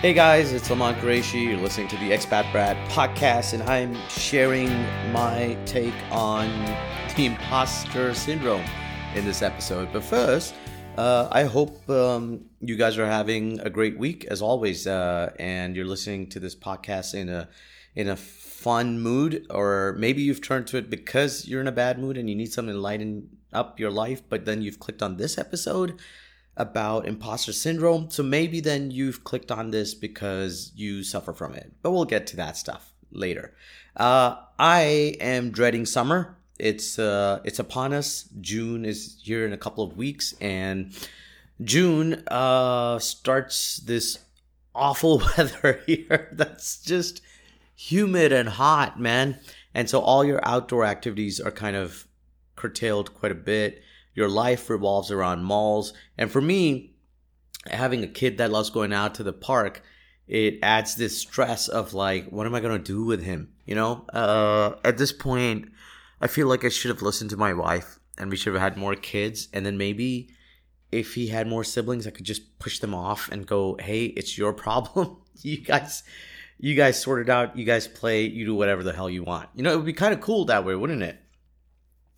Hey guys, it's Salman Qureshi. You're listening to the Expat Brat podcast, and I'm sharing my take on the imposter syndrome in this episode. But first, uh, I hope um, you guys are having a great week as always, uh, and you're listening to this podcast in a in a fun mood, or maybe you've turned to it because you're in a bad mood and you need something to lighten up your life. But then you've clicked on this episode about imposter syndrome. So maybe then you've clicked on this because you suffer from it. But we'll get to that stuff later. Uh, I am dreading summer. It's uh, it's upon us. June is here in a couple of weeks, and June uh, starts this awful weather here. That's just humid and hot, man. And so all your outdoor activities are kind of curtailed quite a bit your life revolves around malls. And for me, having a kid that loves going out to the park, it adds this stress of like, what am I going to do with him? You know, uh, at this point, I feel like I should have listened to my wife and we should have had more kids. And then maybe if he had more siblings, I could just push them off and go, hey, it's your problem. you guys. You guys sort it out. You guys play. You do whatever the hell you want. You know, it would be kind of cool that way, wouldn't it?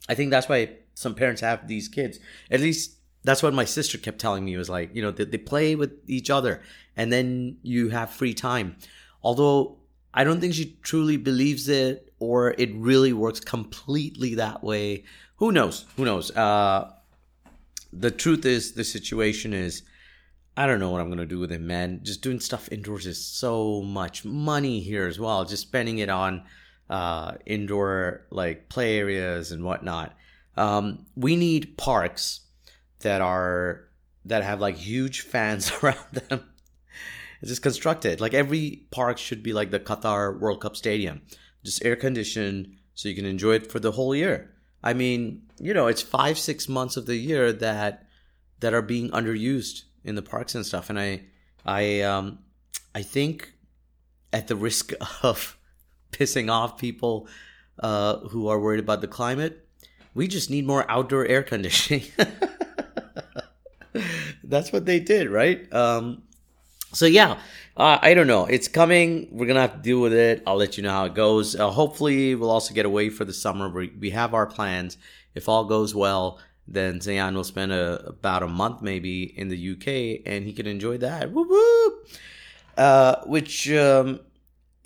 I think that's why some parents have these kids. At least that's what my sister kept telling me was like, you know, they, they play with each other and then you have free time. Although I don't think she truly believes it or it really works completely that way. Who knows? Who knows? Uh, the truth is, the situation is, I don't know what I'm gonna do with him, man. Just doing stuff indoors is so much money here as well. Just spending it on uh, indoor like play areas and whatnot. Um, we need parks that are that have like huge fans around them. It's just constructed. Like every park should be like the Qatar World Cup Stadium, just air conditioned so you can enjoy it for the whole year. I mean, you know, it's five six months of the year that that are being underused in the parks and stuff. And I I um I think at the risk of pissing off people uh, who are worried about the climate, we just need more outdoor air conditioning. That's what they did, right? Um, so yeah, uh, I don't know. It's coming. We're gonna have to deal with it. I'll let you know how it goes. Uh, hopefully, we'll also get away for the summer. We, we have our plans. If all goes well, then Zayan will spend a, about a month maybe in the UK, and he can enjoy that. Whoop whoop. Uh, which um,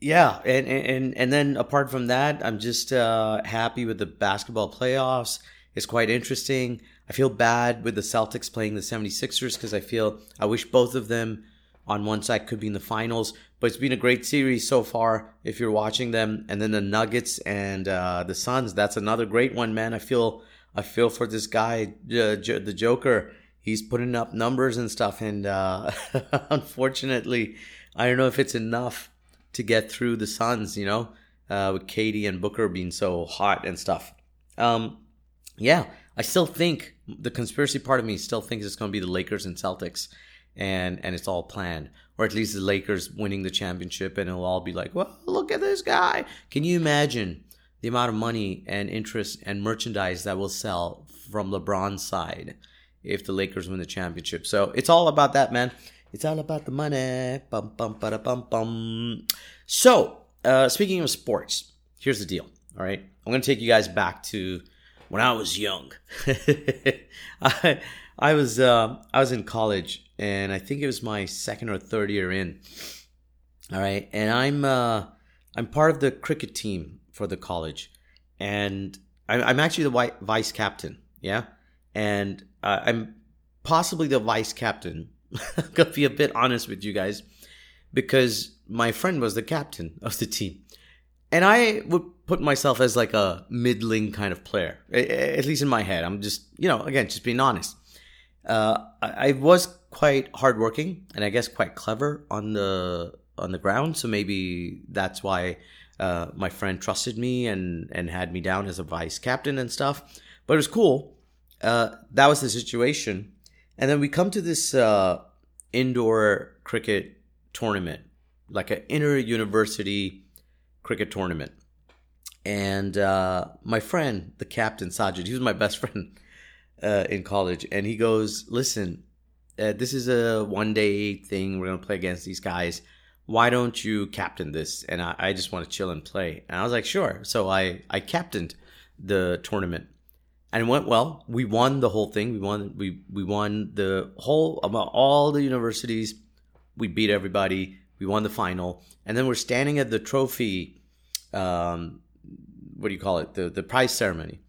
yeah, and and and then apart from that, I'm just uh, happy with the basketball playoffs. It's quite interesting. I feel bad with the Celtics playing the 76ers because I feel I wish both of them on one side could be in the finals. But it's been a great series so far if you're watching them. And then the Nuggets and uh, the Suns, that's another great one, man. I feel I feel for this guy, uh, the Joker. He's putting up numbers and stuff, and uh, unfortunately, I don't know if it's enough to get through the Suns, you know, uh, with KD and Booker being so hot and stuff. Um, yeah, I still think the conspiracy part of me still thinks it's going to be the Lakers and Celtics, and and it's all planned, or at least the Lakers winning the championship, and it'll all be like, well, look at this guy. Can you imagine the amount of money and interest and merchandise that will sell from LeBron's side if the Lakers win the championship? So it's all about that, man. It's all about the money. Bum, bum, bum, bum. So, uh, speaking of sports, here's the deal. All right. I'm going to take you guys back to when I was young. I, I was, uh, I was in college and I think it was my second or third year in. All right. And I'm, uh, I'm part of the cricket team for the college and I'm, I'm actually the vice captain. Yeah. And uh, I'm possibly the vice captain I'm gonna be a bit honest with you guys because my friend was the captain of the team. And I would put myself as like a middling kind of player, at least in my head. I'm just, you know, again, just being honest. Uh, I was quite hardworking and I guess quite clever on the on the ground, so maybe that's why uh, my friend trusted me and and had me down as a vice captain and stuff. But it was cool. Uh, that was the situation, and then we come to this uh, indoor cricket tournament, like an inter university cricket tournament. And uh, my friend, the captain, Sajid, he was my best friend uh, in college. And he goes, Listen, uh, this is a one day thing. We're gonna play against these guys. Why don't you captain this? And I, I just want to chill and play. And I was like, sure. So I I captained the tournament, and it went well. We won the whole thing. We won. We we won the whole about all the universities. We beat everybody. We won the final, and then we're standing at the trophy. Um, what do you call it? The the prize ceremony,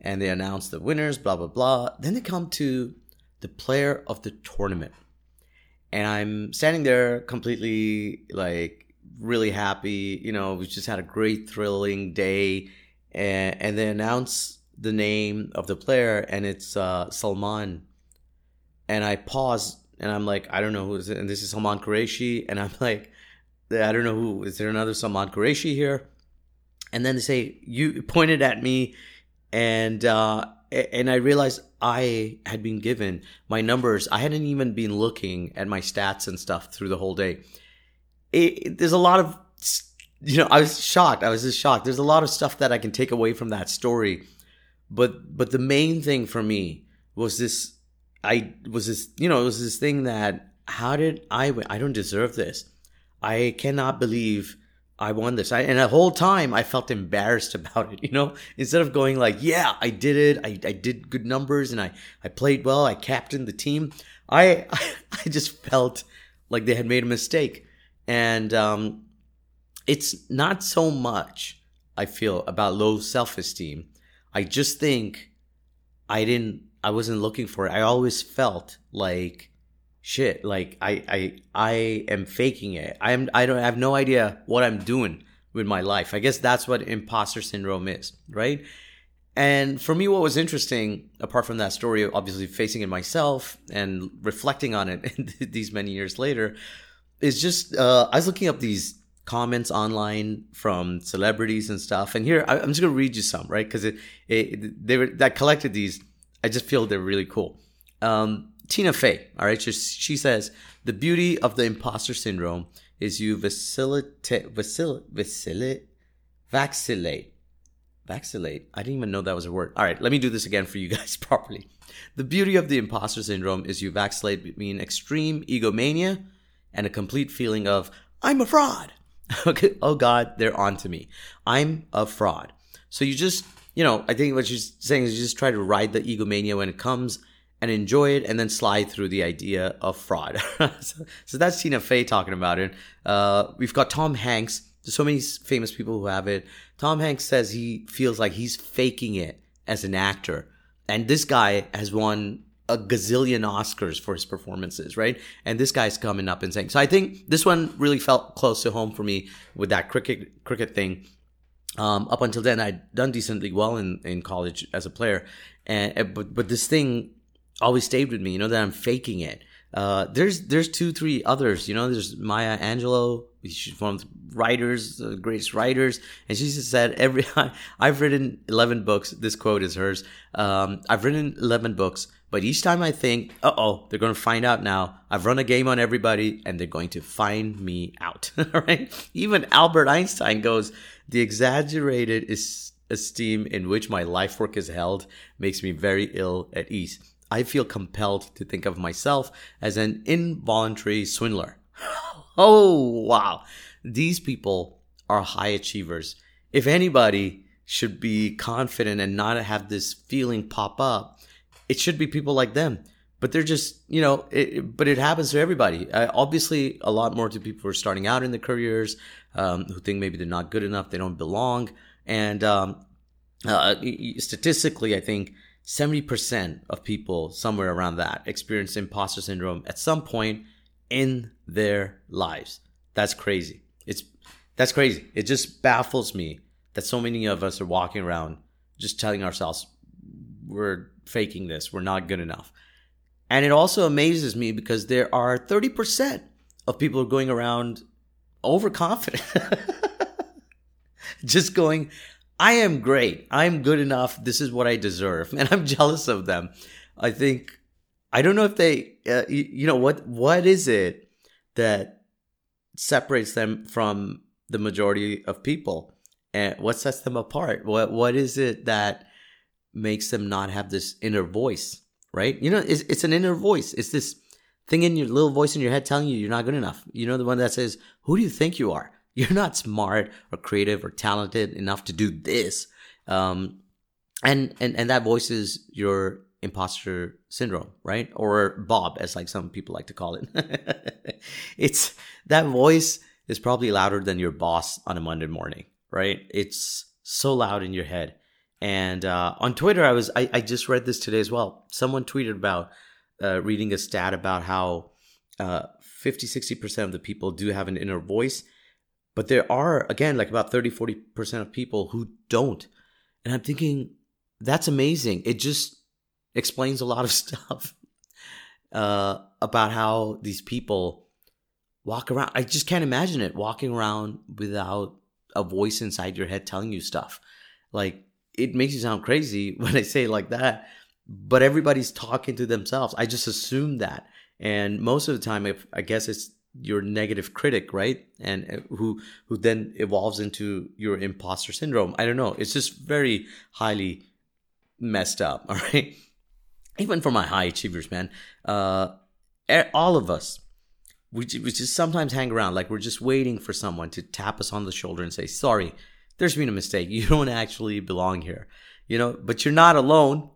and they announce the winners. Blah blah blah. Then they come to the player of the tournament, and I'm standing there completely like really happy. You know, we just had a great thrilling day, and and they announce the name of the player, and it's uh, Salman, and I pause and I'm like, I don't know who is it, and this is Salman Qureshi, and I'm like, I don't know who is there another Salman Qureshi here, and then they say you pointed at me, and uh, and I realized I had been given my numbers. I hadn't even been looking at my stats and stuff through the whole day. It, it, there's a lot of you know, I was shocked. I was just shocked. There's a lot of stuff that I can take away from that story, but but the main thing for me was this I was this, you know, it was this thing that how did I win? I don't deserve this. I cannot believe I won this. I, and the whole time I felt embarrassed about it, you know, instead of going like, yeah, I did it. I, I did good numbers and I, I played well. I captained the team. I, I, just felt like they had made a mistake. And, um, it's not so much I feel about low self esteem. I just think I didn't I wasn't looking for it. I always felt like shit. Like I I I am faking it. I'm I don't I have no idea what I'm doing with my life. I guess that's what imposter syndrome is, right? And for me, what was interesting, apart from that story, obviously facing it myself and reflecting on it these many years later, is just uh, I was looking up these comments online from celebrities and stuff. And here I'm just gonna read you some, right? Because it, it they were that collected these I just feel they're really cool. Um, Tina Fey, all right, she, she says the beauty of the imposter syndrome is you facilitate, facilitate, vacillate, vacillate. I didn't even know that was a word. All right, let me do this again for you guys properly. The beauty of the imposter syndrome is you vacillate between extreme egomania and a complete feeling of I'm a fraud. okay, oh God, they're on to me. I'm a fraud. So you just you know, I think what she's saying is you just try to ride the egomania when it comes and enjoy it and then slide through the idea of fraud. so, so, that's Tina Fey talking about it. Uh, we've got Tom Hanks. There's so many famous people who have it. Tom Hanks says he feels like he's faking it as an actor. And this guy has won a gazillion Oscars for his performances, right? And this guy's coming up and saying, so I think this one really felt close to home for me with that cricket cricket thing um, up until then, I'd done decently well in, in college as a player, and but but this thing always stayed with me. You know that I'm faking it. Uh, there's there's two three others. You know, there's Maya Angelou. She's one of the writers, the greatest writers, and she just said every I've written eleven books. This quote is hers. Um, I've written eleven books, but each time I think, uh oh, they're going to find out now. I've run a game on everybody, and they're going to find me out. right? Even Albert Einstein goes the exaggerated esteem in which my life work is held makes me very ill at ease. I feel compelled to think of myself as an involuntary swindler. oh, wow. These people are high achievers. If anybody should be confident and not have this feeling pop up, it should be people like them. But they're just, you know, it, but it happens to everybody. Uh, obviously, a lot more to people who are starting out in their careers, um, who think maybe they're not good enough, they don't belong. And um, uh, statistically, I think 70% of people, somewhere around that, experience imposter syndrome at some point in their lives. That's crazy. It's that's crazy. It just baffles me that so many of us are walking around just telling ourselves we're faking this, we're not good enough. And it also amazes me because there are 30% of people are going around overconfident. Just going, I am great. I'm good enough. This is what I deserve. And I'm jealous of them. I think, I don't know if they, uh, you, you know, what, what is it that separates them from the majority of people? And what sets them apart? What, what is it that makes them not have this inner voice? Right? You know, it's, it's an inner voice. It's this, thing in your little voice in your head telling you you're not good enough. You know, the one that says, Who do you think you are? You're not smart or creative or talented enough to do this. Um, and, and, and that voice is your imposter syndrome, right? Or Bob, as like some people like to call it. it's that voice is probably louder than your boss on a Monday morning, right? It's so loud in your head. And uh, on Twitter, I was I, I, just read this today as well. Someone tweeted about uh, reading a stat about how uh, 50, 60% of the people do have an inner voice, but there are, again, like about 30, 40% of people who don't. And I'm thinking, that's amazing. It just explains a lot of stuff uh, about how these people walk around. I just can't imagine it walking around without a voice inside your head telling you stuff. Like, it makes you sound crazy when I say it like that, but everybody's talking to themselves. I just assume that. And most of the time, if I guess it's your negative critic, right? And uh, who who then evolves into your imposter syndrome. I don't know. It's just very highly messed up. All right. Even for my high achievers, man. Uh, all of us, we, we just sometimes hang around like we're just waiting for someone to tap us on the shoulder and say, "Sorry, there's been a mistake. You don't actually belong here." You know, but you're not alone.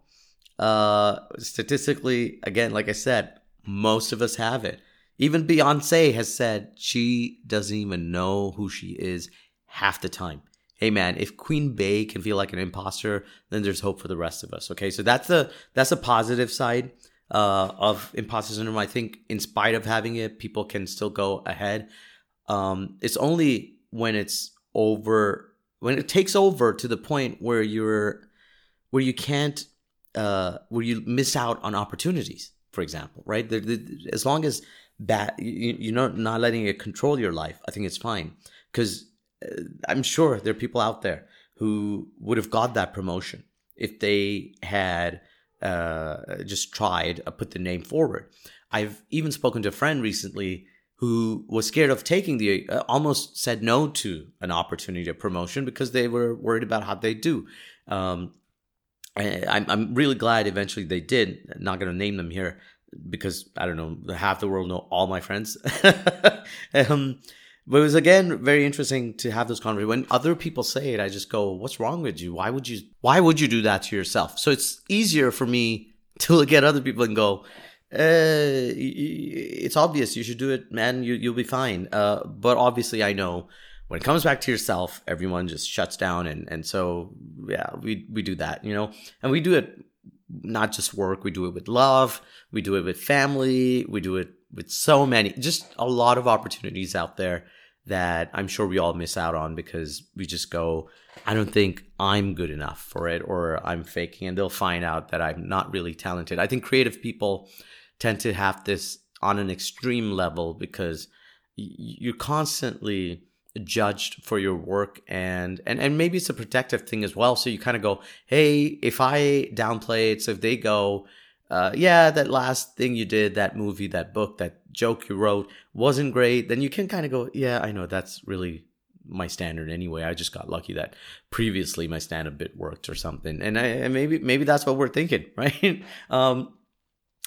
Uh, statistically, again, like I said, most of us have it. Even Beyonce has said she doesn't even know who she is half the time. Hey man, if Queen Bey can feel like an imposter, then there's hope for the rest of us. Okay, so that's the that's a positive side uh, of imposter syndrome. I think, in spite of having it, people can still go ahead. Um, it's only when it's over, when it takes over to the point where you're, where you can't, uh, where you miss out on opportunities. For example, right? The, the, as long as that you, you're not not letting it control your life, I think it's fine. Because uh, I'm sure there are people out there who would have got that promotion if they had uh, just tried uh, put the name forward. I've even spoken to a friend recently who was scared of taking the uh, almost said no to an opportunity of promotion because they were worried about how they do. Um, I'm I'm really glad eventually they did. not going to name them here because I don't know half the world know all my friends. um, but it was again very interesting to have this conversation. When other people say it, I just go, "What's wrong with you? Why would you? Why would you do that to yourself?" So it's easier for me to look at other people and go, uh, "It's obvious. You should do it, man. You you'll be fine." Uh, but obviously, I know when it comes back to yourself, everyone just shuts down, and and so yeah, we we do that, you know, and we do it not just work. We do it with love. We do it with family. We do it with so many, just a lot of opportunities out there that I'm sure we all miss out on because we just go, I don't think I'm good enough for it or I'm faking and they'll find out that I'm not really talented. I think creative people tend to have this on an extreme level because you're constantly judged for your work and and and maybe it's a protective thing as well so you kind of go hey if i downplay it so if they go uh, yeah, that last thing you did, that movie, that book, that joke you wrote wasn't great, then you can kind of go, yeah, I know that's really my standard anyway. I just got lucky that previously my stand up bit worked or something. And, I, and maybe, maybe that's what we're thinking, right? Um,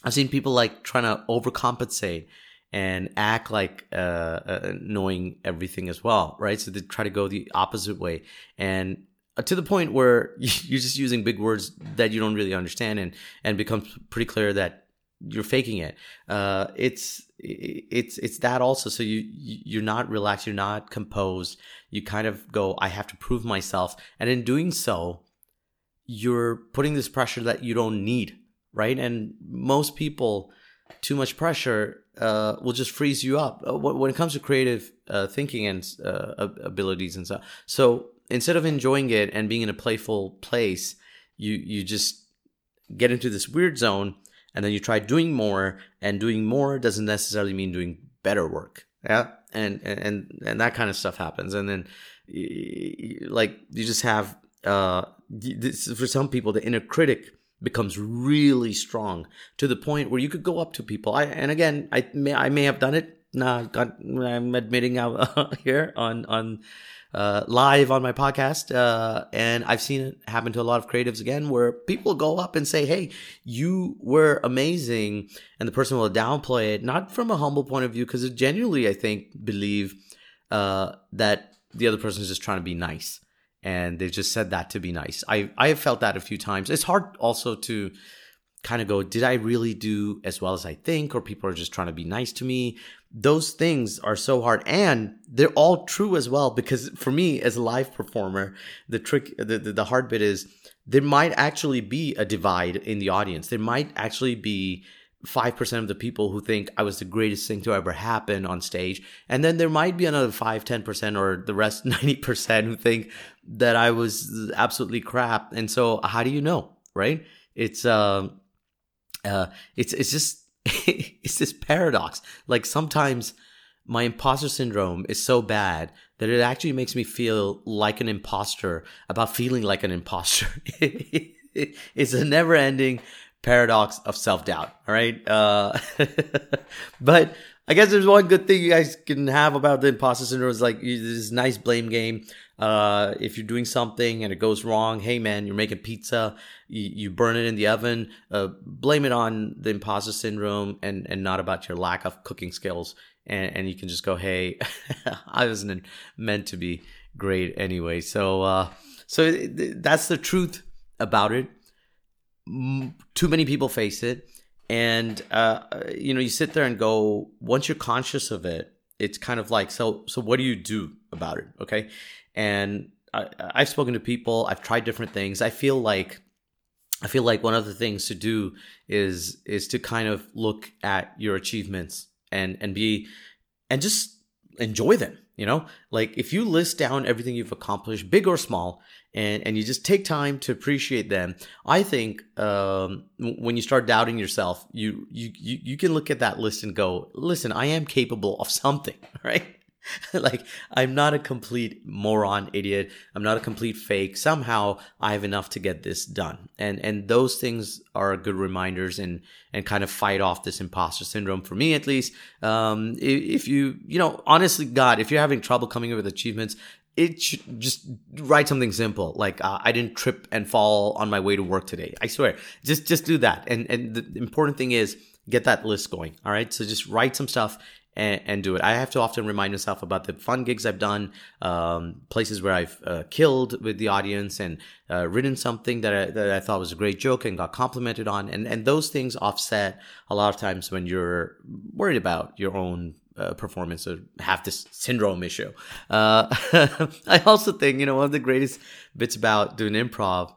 I've seen people like trying to overcompensate and act like uh, uh, knowing everything as well, right? So they try to go the opposite way. And to the point where you're just using big words that you don't really understand and and becomes pretty clear that you're faking it. Uh, it's it's it's that also. So you you're not relaxed you're not composed. You kind of go i have to prove myself. And in doing so you're putting this pressure that you don't need right? And most people too much pressure uh, will just freeze you up uh, when it comes to creative uh, thinking and uh, abilities and stuff so instead of enjoying it and being in a playful place, you you just get into this weird zone and then you try doing more and doing more doesn't necessarily mean doing better work. Yeah. And and and that kind of stuff happens and then like you just have uh this, for some people the inner critic becomes really strong to the point where you could go up to people I and again I may I may have done it Nah, got, I'm admitting out here on on uh, live on my podcast, uh, and I've seen it happen to a lot of creatives again, where people go up and say, "Hey, you were amazing," and the person will downplay it, not from a humble point of view, because genuinely, I think, believe uh, that the other person is just trying to be nice, and they just said that to be nice. I I have felt that a few times. It's hard also to kind of go, did I really do as well as I think, or people are just trying to be nice to me? Those things are so hard, and they're all true as well. Because for me, as a live performer, the trick, the, the, the hard bit is there might actually be a divide in the audience. There might actually be 5% of the people who think I was the greatest thing to ever happen on stage. And then there might be another 5, 10% or the rest 90% who think that I was absolutely crap. And so how do you know, right? It's, um, uh, it's it's just it's this paradox. Like sometimes my imposter syndrome is so bad that it actually makes me feel like an imposter about feeling like an imposter. it's a never ending paradox of self doubt. All right. Uh, but I guess there's one good thing you guys can have about the imposter syndrome is like this nice blame game. Uh, if you're doing something and it goes wrong, hey man, you're making pizza, you, you burn it in the oven, uh, blame it on the imposter syndrome and, and not about your lack of cooking skills. And, and you can just go, hey, I wasn't meant to be great anyway. So, uh, so that's the truth about it. Too many people face it. And, uh, you know, you sit there and go, once you're conscious of it, it's kind of like, so, so what do you do about it? Okay. And I, I've spoken to people. I've tried different things. I feel like I feel like one of the things to do is is to kind of look at your achievements and and be and just enjoy them. You know, like if you list down everything you've accomplished, big or small, and and you just take time to appreciate them, I think um, when you start doubting yourself, you you you you can look at that list and go, listen, I am capable of something, right? like I'm not a complete moron idiot. I'm not a complete fake. Somehow I have enough to get this done. And and those things are good reminders and and kind of fight off this imposter syndrome for me at least. Um if you you know honestly God, if you're having trouble coming up with achievements, it should just write something simple like uh, I didn't trip and fall on my way to work today. I swear. Just just do that. And and the important thing is get that list going. All right. So just write some stuff and, and, do it. I have to often remind myself about the fun gigs I've done, um, places where I've uh, killed with the audience and uh, written something that I, that I thought was a great joke and got complimented on. And, and those things offset a lot of times when you're worried about your own uh, performance or have this syndrome issue. Uh, I also think, you know, one of the greatest bits about doing improv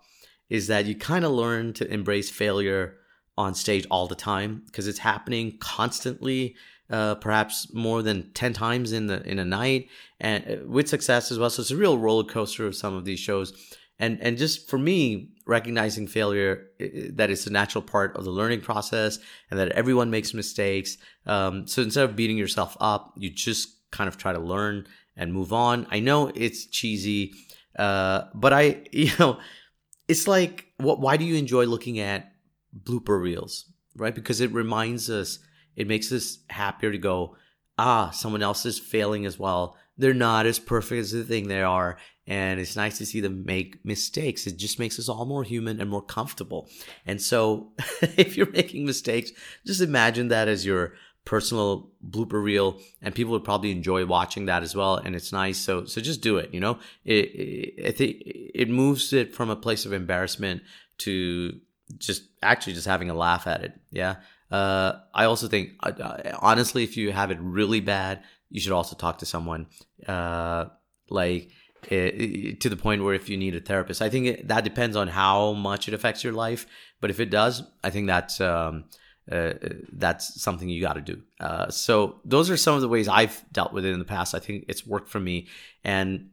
is that you kind of learn to embrace failure on stage all the time because it's happening constantly uh, perhaps more than 10 times in the in a night and uh, with success as well. So it's a real roller coaster of some of these shows. And and just for me recognizing failure that it's a natural part of the learning process and that everyone makes mistakes um, so instead of beating yourself up you just kind of try to learn and move on. I know it's cheesy uh, but i you know it's like what why do you enjoy looking at blooper reels right? Because it reminds us it makes us happier to go, ah, someone else is failing as well. They're not as perfect as the thing they are. And it's nice to see them make mistakes. It just makes us all more human and more comfortable. And so if you're making mistakes, just imagine that as your personal blooper reel and people would probably enjoy watching that as well and it's nice so so just do it you know it, it it moves it from a place of embarrassment to just actually just having a laugh at it yeah uh, I also think, uh, uh, honestly, if you have it really bad, you should also talk to someone. Uh, like to the point where if you need a therapist, I think it, that depends on how much it affects your life. But if it does, I think that's um, uh, that's something you got to do. Uh, so those are some of the ways I've dealt with it in the past. I think it's worked for me, and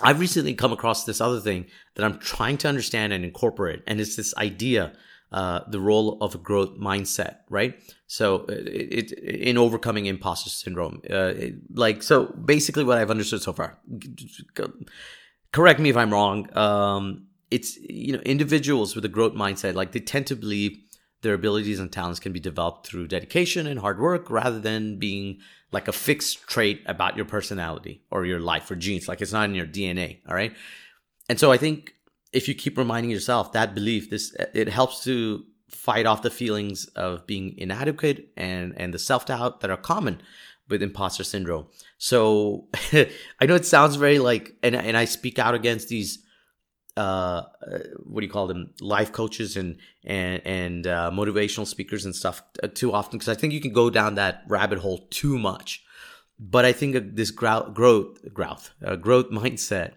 I've recently come across this other thing that I'm trying to understand and incorporate, and it's this idea uh, the role of a growth mindset, right? So it, it in overcoming imposter syndrome, uh, it, like so basically what I've understood so far. Correct me if I'm wrong. Um, it's you know individuals with a growth mindset, like they tend to believe their abilities and talents can be developed through dedication and hard work rather than being like a fixed trait about your personality or your life or genes. Like it's not in your DNA. All right. And so I think if you keep reminding yourself that belief, this it helps to fight off the feelings of being inadequate and and the self doubt that are common with imposter syndrome. So I know it sounds very like, and and I speak out against these uh, what do you call them life coaches and and and uh, motivational speakers and stuff uh, too often because I think you can go down that rabbit hole too much. But I think this growth growth growth uh, growth mindset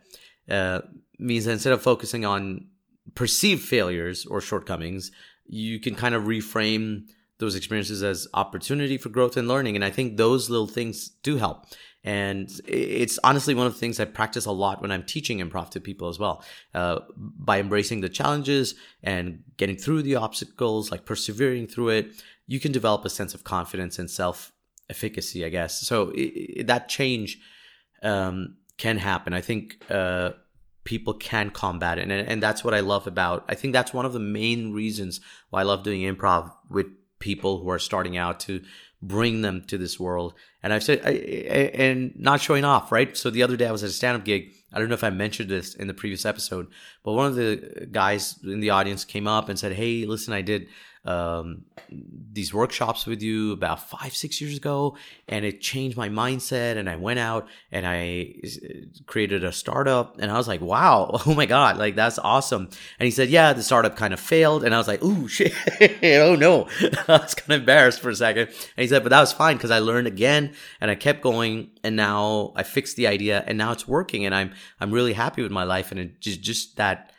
uh, means that instead of focusing on perceived failures or shortcomings, you can kind of reframe those experiences as opportunity for growth and learning. And I think those little things do help. And it's honestly one of the things I practice a lot when I'm teaching improv to people as well. Uh, by embracing the challenges and getting through the obstacles, like persevering through it, you can develop a sense of confidence and self efficacy, I guess. So it, it, that change um, can happen. I think uh, people can combat it. And, and that's what I love about, I think that's one of the main reasons why I love doing improv with people who are starting out to bring them to this world. And I've said, I, I, and not showing off, right? So the other day I was at a stand up gig. I don't know if I mentioned this in the previous episode, but one of the guys in the audience came up and said, Hey, listen, I did um, these workshops with you about five, six years ago, and it changed my mindset. And I went out and I created a startup, and I was like, wow, oh my God, like that's awesome. And he said, yeah, the startup kind of failed. And I was like, ooh, shit, oh no. I was kind of embarrassed for a second. And he said, but that was fine because I learned again and I kept going, and now I fixed the idea, and now it's working, and I'm I'm really happy with my life, and it just just that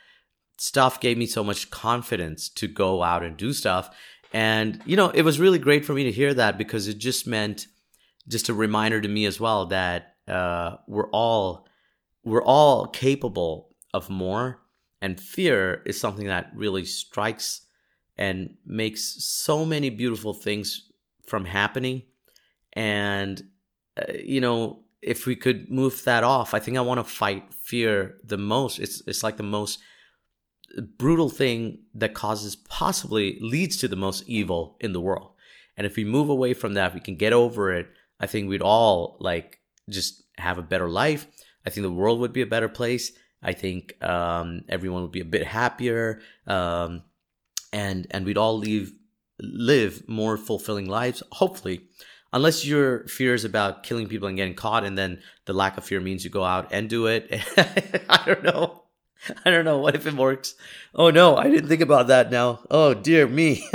stuff gave me so much confidence to go out and do stuff. And, you know, it was really great for me to hear that because it just meant just a reminder to me as well that uh, we're all we're all capable of more. And fear is something that really strikes and makes so many beautiful things from happening. And uh, you know if we could move that off i think i want to fight fear the most. It's it's like the most brutal thing that causes possibly leads to the most evil in the world. And if we move away from that, we can get over it. I think we'd all like just have a better life. I think the world would be a better place. I think um, everyone would be a bit happier, um, and and we'd all live live more fulfilling lives. Hopefully, unless your fear is about killing people and getting caught, and then the lack of fear means you go out and do it. I don't know. I don't know. What if it works? Oh no, I didn't think about that now. Oh dear me.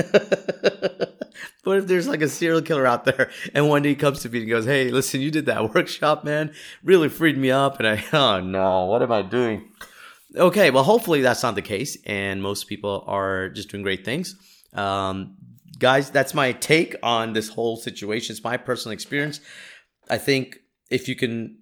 what if there's like a serial killer out there and one day he comes to me and goes, Hey, listen, you did that workshop, man. Really freed me up. And I, oh no, what am I doing? Okay, well, hopefully that's not the case. And most people are just doing great things. Um, guys, that's my take on this whole situation. It's my personal experience. I think if you can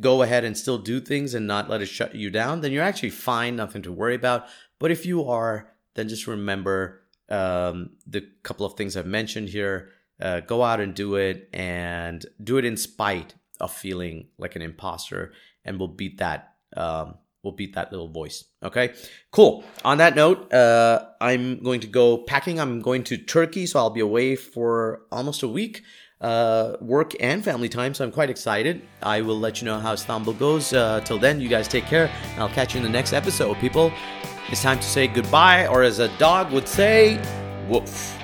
go ahead and still do things and not let it shut you down, then you're actually fine, nothing to worry about. But if you are, then just remember um, the couple of things I've mentioned here. Uh, go out and do it, and do it in spite of feeling like an imposter, and we'll beat that. Um, we'll beat that little voice. Okay, cool. On that note, uh, I'm going to go packing. I'm going to Turkey, so I'll be away for almost a week uh, work and family time, so I'm quite excited. I will let you know how Istanbul goes. Uh, till then, you guys take care, and I'll catch you in the next episode, people. It's time to say goodbye, or as a dog would say, woof.